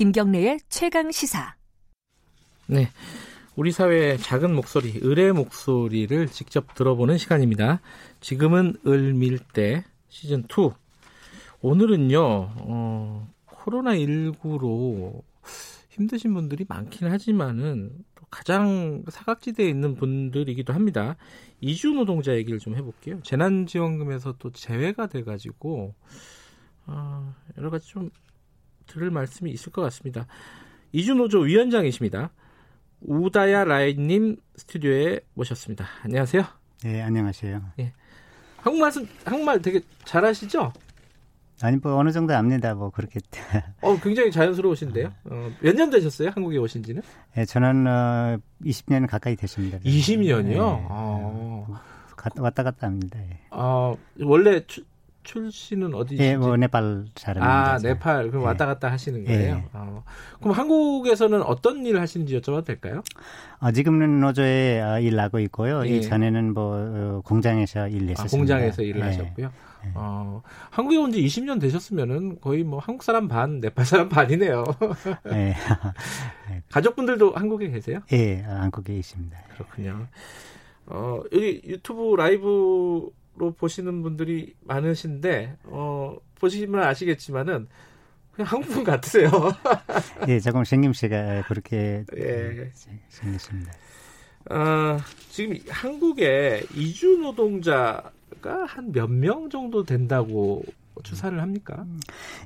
김경래의 최강 시사. 네. 우리 사회의 작은 목소리, 을의 목소리를 직접 들어보는 시간입니다. 지금은 을밀대 시즌 2. 오늘은요, 어, 코로나 19로 힘드신 분들이 많긴 하지만은 또 가장 사각지대에 있는 분들이기도 합니다. 이주 노동자 얘기를 좀 해볼게요. 재난지원금에서 또 제외가 돼가지고 어, 여러 가지 좀 들을 말씀이 있을 것 같습니다. 이주노조 위원장이십니다. 우다야 라이님 스튜디오에 모셨습니다. 안녕하세요. 네, 안녕하세요. 예. 한국말 한국말 되게 잘하시죠? 아니 뭐 어느 정도 압니다. 뭐 그렇게. 어 굉장히 자연스러우신데요. 어, 몇 년 되셨어요? 한국에 오신지는? 네, 저는 어, 20년 가까이 됐습니다. 20년이요? 네. 아. 왔다 갔다 합니다. 예. 아 원래 추, 출신은 어디지? 예, 뭐 네팔 사람입니다. 아, 네팔 그럼 예. 왔다 갔다 하시는 거예요. 예. 어. 그럼 한국에서는 어떤 일을 하시는지 여쭤봐도 될까요? 아, 지금은 노조에 아, 일하고 있고요. 예. 이전에는 뭐 어, 공장에서 일했었습니다. 아, 공장에서 일을 예. 하셨고요. 예. 어, 한국에 온 지 20년 되셨으면은 거의 뭐 한국 사람 반, 네팔 사람 반이네요. 예. 가족분들도 한국에 계세요? 예, 한국에 있습니다. 그렇군요. 어, 여기 유튜브 라이브 로 보시는 분들이 많으신데 어, 보시면 아시겠지만은 그냥 한국분 같으세요. 예, 조금 생김새가 그렇게 예. 생겼습니다. 어, 지금 한국에 이주 노동자가 한 몇 명 정도 된다고 추산을 합니까?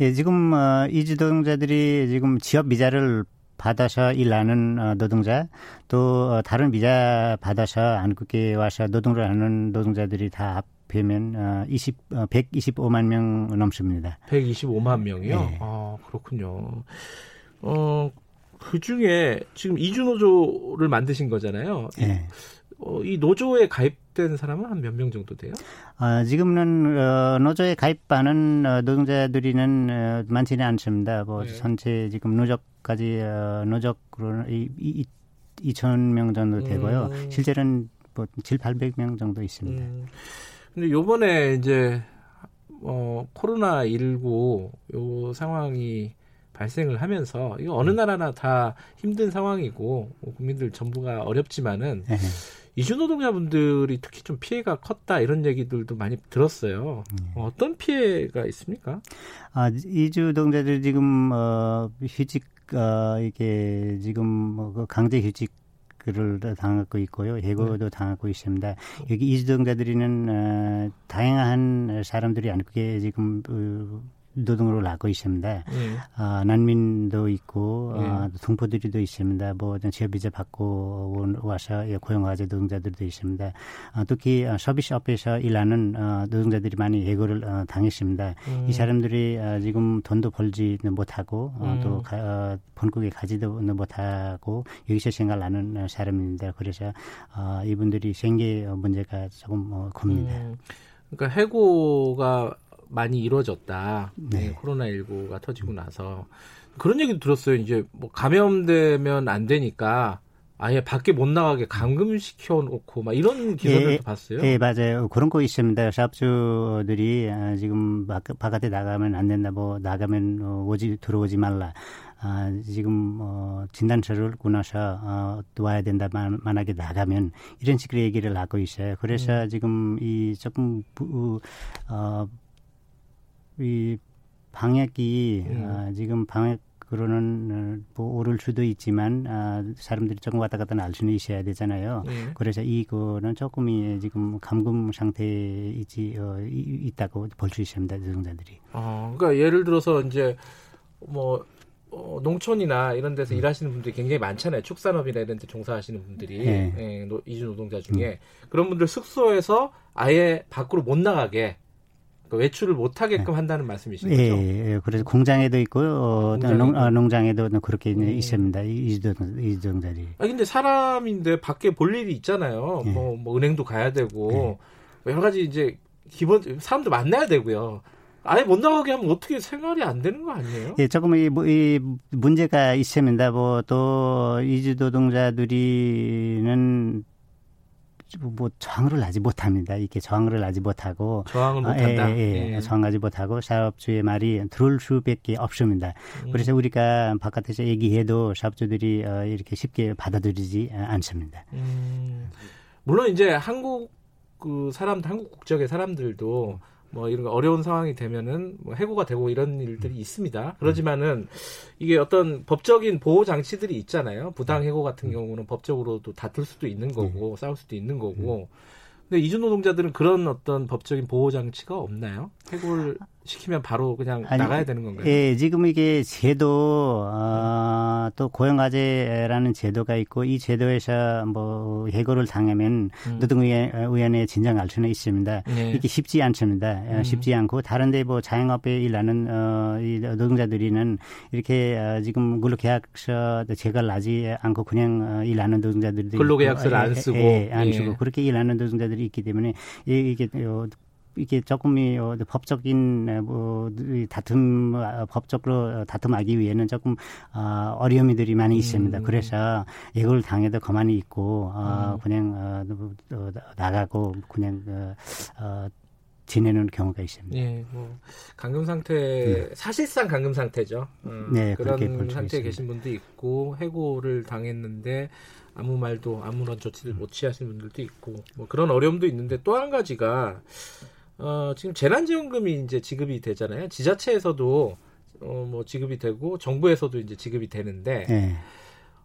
예, 지금 어, 이주 노동자들이 지금 지역 비자를 받아서 일하는 어, 노동자 또 어, 다른 비자 받아서 한국에 와서 노동을 하는 노동자들이 다 합하면 20, 125만 명 넘습니다. 125만 명이요? 네. 아, 그렇군요. 어, 그 중에 지금 이주노조를 만드신 거잖아요. 네. 어, 이 노조에 가입된 사람은 한 몇 명 정도 돼요? 아, 지금은 어, 노조에 가입하는 어, 노동자들이는 어, 많지는 않습니다. 뭐 네. 전체 지금 노조까지 어, 노조로 이, 이, 2천 명 정도 되고요. 음. 실제로는 뭐 7, 800명 정도 있습니다. 음. 근데 요번에 이제 어 코로나 19요 상황이 발생을 하면서 이거 어느 음. 나라나 다 힘든 상황이고 국민들 전부가 어렵지만은 네. 이주 노동자분들이 특히 좀 피해가 컸다 이런 얘기들도 많이 들었어요. 네. 어떤 피해가 있습니까? 아, 이주 노동자들 지금 어 휴직 어 이게 지금 뭐 강제 휴직 그를 당하고 있고요. 해고도 네. 당하고 있습니다. 여기 이주동자들이는 어, 다양한 사람들이 안게 지금 어, 노동으로 나고 있습니다. 네. 아, 난민도 있고 네. 아, 동포들이도 있습니다. 뭐 지역비자 받고 와서 고용화제 노동자들도 있습니다. 아, 특히 아, 서비스업에서 일하는 아, 노동자들이 많이 예고를 아, 당했습니다. 음. 이 사람들이 아, 지금 돈도 벌지 못하고 아, 음. 또 가, 아, 본국에 가지도 못하고 여기서 생활하는 사람입니다. 그래서 아, 이분들이 생계 문제가 조금 어, 큽니다. 음. 그러니까 해고가 많이 이루어졌다. 네. 네. 코로나19가 터지고 나서. 그런 얘기도 들었어요. 이제 뭐 감염되면 안 되니까 아예 밖에 못 나가게 감금시켜 놓고 막 이런 기사들도 예, 봤어요. 예, 맞아요. 그런 거 있습니다. 사업주들이 아, 지금 바, 바깥에 나가면 안 된다. 뭐 나가면 어, 오지 들어오지 말라. 아, 지금 어, 진단서를 꾸나서 어, 와야 된다. 만, 만약에 나가면 이런 식으로 얘기를 하고 있어요. 그래서 음. 지금 이 조금 부, 어, 이 방역이 음. 아, 지금 방역으로는 어, 뭐 오를 수도 있지만 아, 사람들이 조금 왔다 갔다 날 수는 있어야 되잖아요. 네. 그래서 이거는 조금이 지금 감금 상태에 있지 어, 있다고 볼 수 있습니다. 노동자들이. 아, 그러니까 예를 들어서 이제 뭐 어, 농촌이나 이런 데서 음. 일하시는 분들이 굉장히 많잖아요. 축산업이나 이런 데 종사하시는 분들이 네. 예, 노, 이주 노동자 중에 음. 그런 분들 숙소에서 아예 밖으로 못 나가게 그 외출을 못 하게끔 네. 한다는 말씀이신 예, 거죠? 예, 예. 그래서 공장에도 있고 어, 농, 아, 농장에도 그렇게 음. 있습니다. 이주동자들이. 아 근데 사람인데 밖에 볼 일이 있잖아요. 예. 뭐, 뭐 은행도 가야 되고 예. 뭐 여러 가지 이제 기본 사람도 만나야 되고요. 아예 못 나가게 하면 어떻게 생활이 안 되는 거 아니에요? 예, 조금 이, 뭐, 이 문제가 있습니다. 뭐 또 이주 노동자들이는 뭐 저항을 하지 못합니다. 이게 저항을 하지 못하고 저항을 못한다. 어, 예, 예, 예. 저항하지 못하고 사업주의 말이 들을 수밖에 없습니다. 음. 그래서 우리가 바깥에서 얘기해도 사업주들이 어, 이렇게 쉽게 받아들이지 않습니다. 음. 물론 이제 한국 그 사람 한국 국적의 사람들도 뭐 이런 어려운 상황이 되면은 뭐 해고가 되고 이런 일들이 있습니다. 그렇지만은 이게 어떤 법적인 보호 장치들이 있잖아요. 부당 해고 같은 경우는 법적으로도 다툴 수도 있는 거고 싸울 수도 있는 거고. 근데 이주 노동자들은 그런 어떤 법적인 보호 장치가 없나요? 해고를 시키면 바로 그냥 아니, 나가야 되는 건가요? 예, 지금 이게 제도 어, 또 고용과제라는 제도가 있고 이 제도에서 뭐 해고를 당하면 음. 노동위원회에 진정할 수는 있습니다. 네. 이게 쉽지 않습니다. 어, 음. 쉽지 않고 다른데 뭐 자영업에 일하는 어, 이 노동자들이는 이렇게 어, 지금 근로계약서 제거를 하지 않고 그냥 어, 일하는 노동자들도 근로계약서를 안 쓰고 예, 예, 안 예. 쓰고 그렇게 일하는 노동자들이 있기 때문에 이게 어, 이게 조금이 어, 법적인 뭐 다툼 어, 법적으로 다툼하기 위해는 조금 어, 어려움들이 많이 있습니다. 음. 그래서 이걸 당해도 가만히 있고 어, 음. 그냥 어, 어, 나가고 그냥 어, 어, 지내는 경우가 있습니다. 예, 뭐 감금 상태 네. 사실상 감금 상태죠. 어, 네, 그런 상태에 계신 분도 있고 해고를 당했는데 아무 말도 아무런 조치를 못 취하신 분들도 있고 뭐 그런 어려움도 있는데 또 한 가지가 어, 지금 재난지원금이 이제 지급이 되잖아요. 지자체에서도 어, 뭐 지급이 되고 정부에서도 이제 지급이 되는데 네.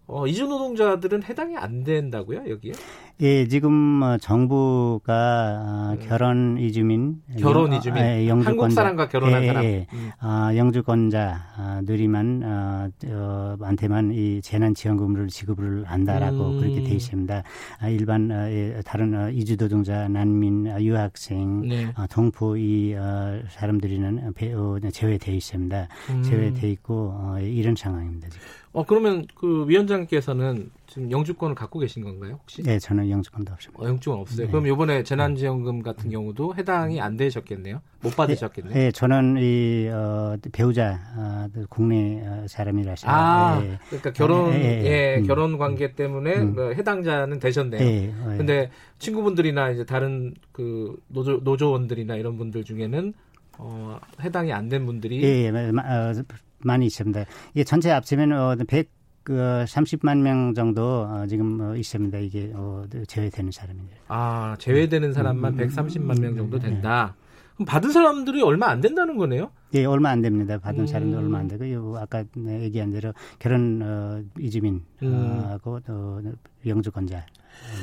어, 이주 노동자들은 해당이 안 된다고요, 여기에? 예, 지금 어, 정부가 어, 음. 결혼 이주민, 결혼 이주민, 예, 영주권자, 한국 사람과 결혼한 예, 사람, 예, 음. 어, 영주권자들이만 어, 어, 한테만 이 재난지원금을 지급을 한다라고 음. 그렇게 돼 있습니다. 아, 일반 어, 예, 다른 어, 이주 노동자, 난민, 어, 유학생, 네. 어, 동포 이 어, 사람들이는 배, 어, 제외돼 있습니다. 음. 제외돼 있고 어, 이런 상황입니다. 지금. 어 그러면 그 위원장께서는 지금 영주권을 갖고 계신 건가요 혹시? 네, 저는 영주권도 없습니다. 어, 영주권 없어요. 네. 그럼 이번에 재난지원금 같은 경우도 해당이 안 되셨겠네요. 못 네, 받으셨겠네요. 네, 저는 이 어, 배우자 어, 국내 어, 사람이라서. 아, 네. 그러니까 결혼 예, 음. 결혼 관계 때문에 음. 뭐 해당자는 되셨네요. 네, 네. 근데 친구분들이나 이제 다른 그 노조 노조원들이나 이런 분들 중에는 어, 해당이 안 된 분들이 예, 예, 어, 많이 있습니다. 이게 전체 합치면 어, 100, 그 30만 명 정도 어, 지금 어, 있습니다. 이게 어, 제외되는 사람입니다. 아 제외되는 사람만 음, 130만 명 정도 된다. 네. 그럼 받은 사람들이 얼마 안 된다는 거네요? 예, 얼마 안 됩니다. 받은 음. 사람도 얼마 안 되고, 요 아까 얘기한 대로 결혼 어, 이주민하고 음. 어, 영주권자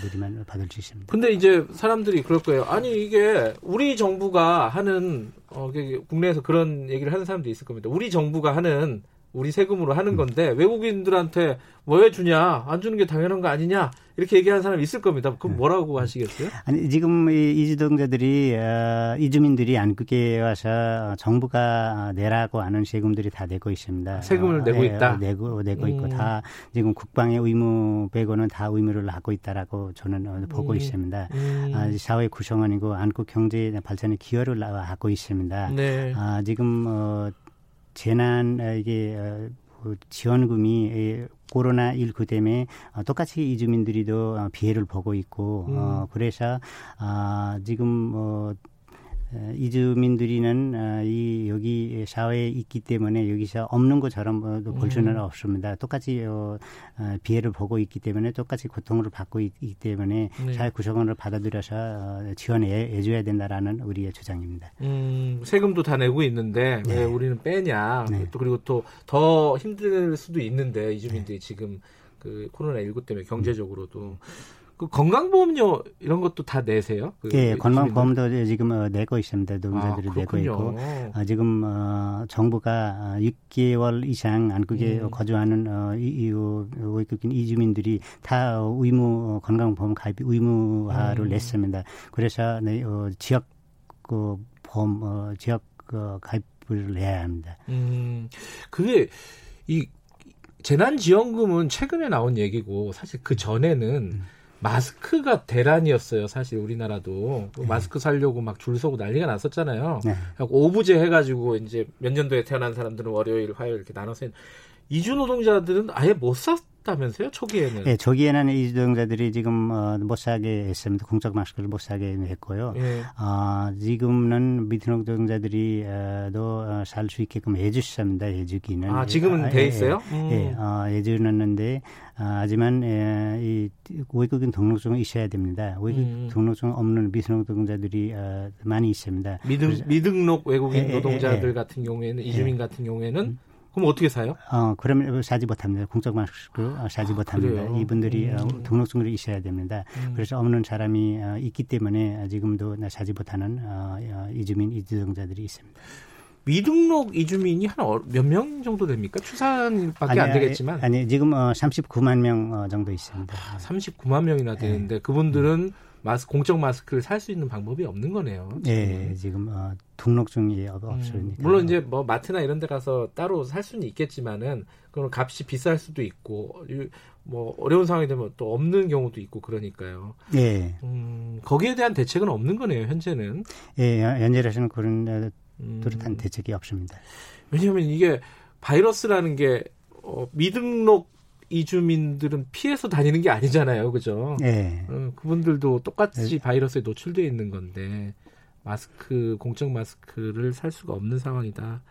들이만 받을 수 있습니다. 근데 이제 사람들이 그럴 거예요. 아니 이게 우리 정부가 하는 어, 국내에서 그런 얘기를 하는 사람도 있을 겁니다. 우리 정부가 하는 우리 세금으로 하는 음. 건데 외국인들한테 뭐왜 주냐 안 주는 게 당연한 거 아니냐 이렇게 얘기하는 사람이 있을 겁니다. 그럼 네. 뭐라고 하시겠어요? 아니 지금 이 이주동자들이 어, 이주민들이 안국에 와서 정부가 내라고 하는 세금들이 다 내고 있습니다. 세금을 어, 내고 예, 있다. 내고 내고 음. 있고 다 지금 국방의 의무 빼고는 다 의무를 하고 있다라고 저는 어, 보고 음. 있습니다. 음. 아, 사회 구성원이고 안국 경제 발전에 기여를 하고 있습니다. 네. 아, 지금 어, 재난 어, 이게 어, 그 지원금이 코로나 19 때문에 어, 똑같이 이주민들이도 피해를 보고 있고 음. 어 그래서 아 지금 뭐 이주민들이는 어, 이 여기 사회에 있기 때문에 여기서 없는 것처럼 어, 볼 수는 음. 없습니다. 똑같이 어, 피해를 보고 있기 때문에 똑같이 고통을 받고 있기 때문에 네. 사회 구성원을 받아들여서 지원해 줘야 된다라는 우리의 주장입니다. 음, 세금도 다 내고 있는데 네. 왜 우리는 빼냐? 네. 또 그리고 또 더 힘들 수도 있는데 이주민들이 네. 지금 그 코로나 19 때문에 경제적으로도 음. 그 건강보험료 이런 것도 다 내세요? 그 예, 건강보험도 지금 어, 내고 있습니다. 노동자들이 아, 내고 있고 아, 지금 어, 정부가 6개월 이상 안국에 음. 거주하는 어, 이, 이, 외국인 이주민들이 다 의무 건강보험 가입 의무화를 음. 냈습니다. 그래서 네, 어, 지역 그 보험 어, 지역 그 가입을 해야 합니다. 음, 그게 이 재난지원금은 최근에 나온 얘기고 사실 그 전에는 음. 마스크가 대란이었어요. 사실 우리나라도 네. 마스크 살려고 막 줄 서고 난리가 났었잖아요. 네. 오부제 해가지고 이제 몇 년도에 태어난 사람들은 월요일, 화요일 이렇게 나눠서 이주 노동자들은 아예 못 샀. 샀다면서요? 초기에는? 예, 초기에는 이주동자들이 지금 어, 못 사게 했습니다. 공적 마스크를 못 사게 했고요. 예. 아, 지금은 미등록자들이 어, 어, 살수 있게끔 해주셨습니다. 해주기는. 아, 지금은 아, 돼 예, 있어요? 예, 음. 예 어, 해주는데 아, 하지만 예, 이 외국인 등록증은 있어야 됩니다. 외국인 음. 등록증 없는 미등록자들이 어, 많이 있습니다. 미등, 미등록 외국인 예, 예, 노동자들 같은 경우에는 이주민 같은 경우에는 음. 그럼 어떻게 사요? 어, 그러면 사지 못합니다. 공적 마스크 사지 아, 못합니다. 그래요? 이분들이 어, 음. 등록증이 있어야 됩니다. 음. 그래서 없는 사람이 어, 있기 때문에 지금도 사지 못하는 어, 어, 이주민 이주정자들이 있습니다. 미등록 이주민이 한 몇 명 정도 됩니까? 추산밖에 아니, 안 되겠지만. 아니, 지금 어, 39만 명 어, 정도 있습니다. 아, 39만 명이나 되는데 네. 그분들은 음. 마스 공적 마스크를 살 수 있는 방법이 없는 거네요. 지금. 네, 지금 어, 등록증이 없으니까. 음, 물론 이제 뭐 마트나 이런 데 가서 따로 살 수는 있겠지만은 그럼 값이 비쌀 수도 있고 뭐 어려운 상황이 되면 또 없는 경우도 있고 그러니까요. 네. 음, 거기에 대한 대책은 없는 거네요, 현재는. 예, 현재로서는 그런 어, 뚜렷한 음. 대책이 없습니다. 왜냐하면 이게 바이러스라는 게 어, 미등록 이주민들은 피해서 다니는 게 아니잖아요, 그죠? 네. 어, 그분들도 똑같이 네. 바이러스에 노출되어 있는 건데 마스크 공적 마스크를 살 수가 없는 상황이다.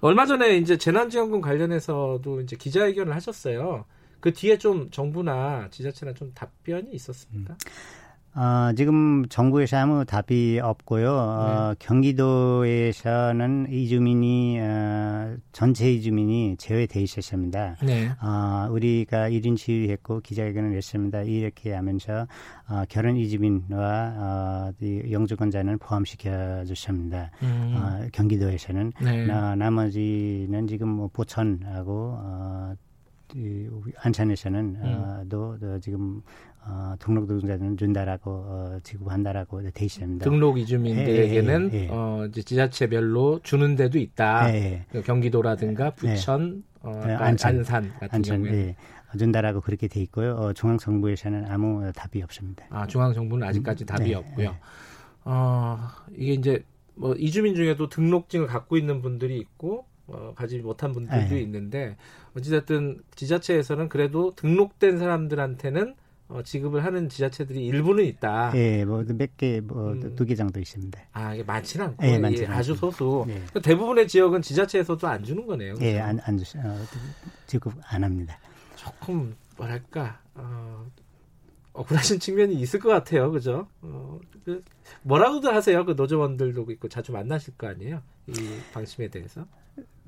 얼마 전에 이제 재난지원금 관련해서도 이제 기자회견을 하셨어요. 그 뒤에 좀 정부나 지자체나 좀 답변이 있었습니까? 음. 어, 지금 정부에서 아무 답이 없고요. 어, 네. 경기도에서는 이주민이 어, 전체 이주민이 제외돼 있었습니다. 네. 어, 우리가 1인 시위했고 기자회견을 했습니다. 이렇게 하면서 어, 결혼 이주민과 어, 영주권자는 포함시켜 줬습니다. 음. 어, 경기도에서는 네. 나, 나머지는 지금 뭐 보천하고 어, 안산에서는 음. 어, 지금 어, 등록 노동자들은 준다라고 어, 지급한다라고 돼 있습니다. 등록 이주민들에게는 예, 예, 예. 어, 이제 지자체별로 주는 데도 있다. 예, 예. 그 경기도라든가 예. 부천, 어, 안산, 안산 같은 안산, 경우에 준다라고 그렇게 돼 있고요. 어, 중앙 정부에서는 아무 답이 없습니다. 아 중앙 정부는 아직까지 음, 답이 네, 없고요. 어, 이게 이제 뭐 이주민 중에도 등록증을 갖고 있는 분들이 있고 어, 가지 못한 분들도 네. 있는데 어찌됐든 지자체에서는 그래도 등록된 사람들한테는 어, 지급을 하는 지자체들이 일부는 있다. 예, 뭐몇 개, 뭐두 음. 개 정도 있습니다. 아, 이게 많지는 않고, 예, 많지 아주 소수. 예. 그러니까 대부분의 지역은 지자체에서도 안 주는 거네요. 그렇죠? 예, 안, 안 주, 어, 지급 안 합니다. 조금 뭐랄까, 어, 억울하신 측면이 있을 것 같아요, 그죠? 어, 그, 뭐라고들 하세요, 그 노조원들도 있고 자주 만나실 거 아니에요, 이 방침에 대해서?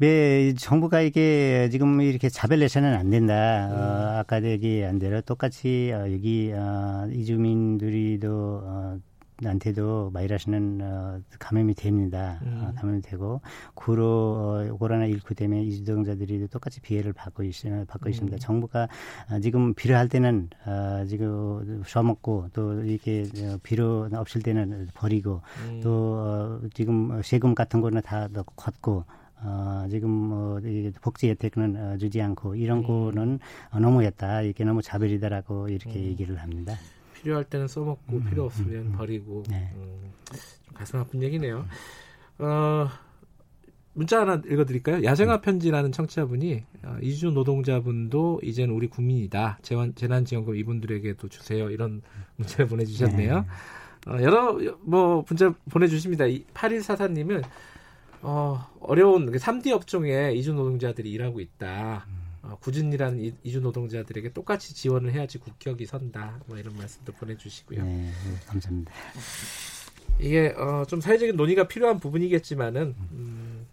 네, 정부가 이게 지금 이렇게 자별내서는 안 된다. 음. 어, 아까 얘기한 대로 똑같이 어, 여기 어, 이주민들이도 어, 한테도 바이러스는 어, 감염이 됩니다. 어, 음. 어, 감염이 되고 구로 어, 코로나 19 때문에 이주동자들이 똑같이 피해를 받고 있, 받고 음. 있습니다. 정부가 어, 지금 필요할 때는 어, 지금 써먹고 또 이렇게 어, 필요 없을 때는 버리고 음. 또 어, 지금 세금 같은 거는 다 걷고 어, 지금 뭐 복지 혜택은 어, 주지 않고 이런 음. 거는 어, 너무했다. 이게 너무 자별이다라고 이렇게 음. 얘기를 합니다. 필요할 때는 써먹고 음, 필요 없으면 음, 음. 버리고 네. 음, 좀 가슴 아픈 얘기네요. 어, 문자 하나 읽어드릴까요? 야생화 편지라는 청취자분이 어, 이주 노동자분도 이제는 우리 국민이다. 재난, 재난지원금 이분들에게도 주세요. 이런 문자를 보내주셨네요. 네. 어, 여러 뭐 문자 보내주십니다. 8144님은 어, 어려운 3D 업종에 이주 노동자들이 일하고 있다. 어, 굳은일한 이주 노동자들에게 똑같이 지원을 해야지 국격이 선다. 뭐 이런 말씀도 보내주시고요. 네, 네 감사합니다. 이게 어, 좀 사회적인 논의가 필요한 부분이겠지만은 음,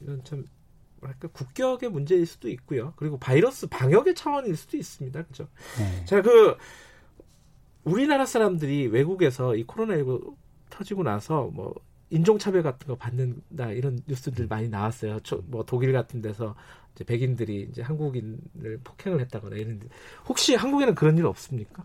이건 참 뭐랄까 국격의 문제일 수도 있고요. 그리고 바이러스 방역의 차원일 수도 있습니다. 그죠? 네. 자, 그 우리나라 사람들이 외국에서 이 코로나19 터지고 나서 뭐 인종차별 같은 거 받는다 이런 뉴스들 많이 나왔어요. 저, 뭐 독일 같은 데서 이제 백인들이 이제 한국인을 폭행을 했다거나 이런 혹시 한국에는 그런 일 없습니까?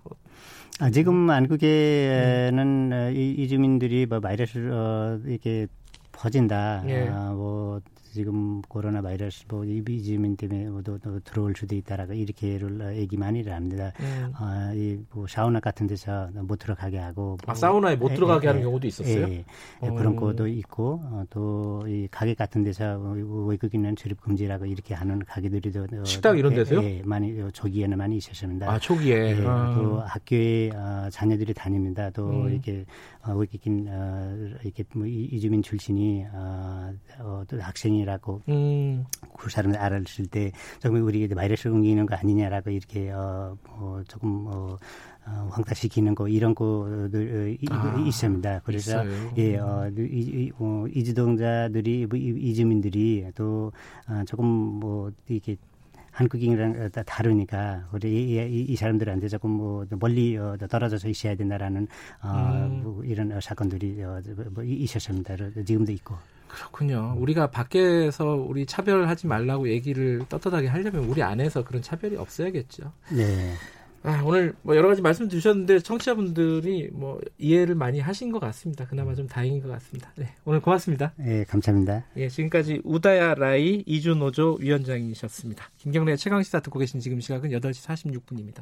아, 지금 한국에는 음. 이, 이주민들이 뭐 바이러스 어, 이게 퍼진다. 예. 아, 뭐 지금 코로나 바이러스 뭐 이비지민 때문에 또, 또 들어올 수도 있다라고 이렇게를 얘기 많이 합니다. 음. 아, 이뭐 사우나 같은 데서 못 들어가게 하고 뭐, 아 사우나에 못 들어가게 에, 하는 경우도 있었어요. 예, 예, 그런 것도 있고 어, 또이 가게 같은 데서 외국인은 출입 금지라고 이렇게 하는 가게들이도 어, 식당 이런 데서요? 예, 많이 초기에는 많이 있었습니다. 아 초기에 예, 아. 또 학교에 어, 자녀들이 다닙니다. 또 음. 이렇게 어, 외국인 어, 이렇게 뭐 이주민 출신이 어, 어, 또 학생이 라고 음. 그 사람을 알았을 때 조금 우리 바이러스 옮기는 거 아니냐라고 이렇게 어, 뭐 조금 뭐 어, 황타시키는 거 이런 거들 어, 아, 있습니다. 그래서 있어요. 예, 어, 이, 이, 어, 이주동자들이 뭐, 이주민들이 또 어, 조금 뭐 이렇게 한국인이랑 다르니까 우리 이, 이, 이 사람들한테 조금 뭐 멀리 어, 떨어져서 있어야 된다라는 어, 음. 뭐 이런 사건들이 어, 뭐 있었습니다. 지금도 있고. 그렇군요. 우리가 밖에서 우리 차별하지 말라고 얘기를 떳떳하게 하려면 우리 안에서 그런 차별이 없어야겠죠. 네. 아, 오늘 뭐 여러 가지 말씀 주셨는데 청취자분들이 뭐 이해를 많이 하신 것 같습니다. 그나마 좀 다행인 것 같습니다. 네, 오늘 고맙습니다. 네, 감사합니다. 예, 지금까지 우다야 라이 이주노조 위원장이셨습니다. 김경래 최강 시사 듣고 계신 지금 시각은 8시 46분입니다.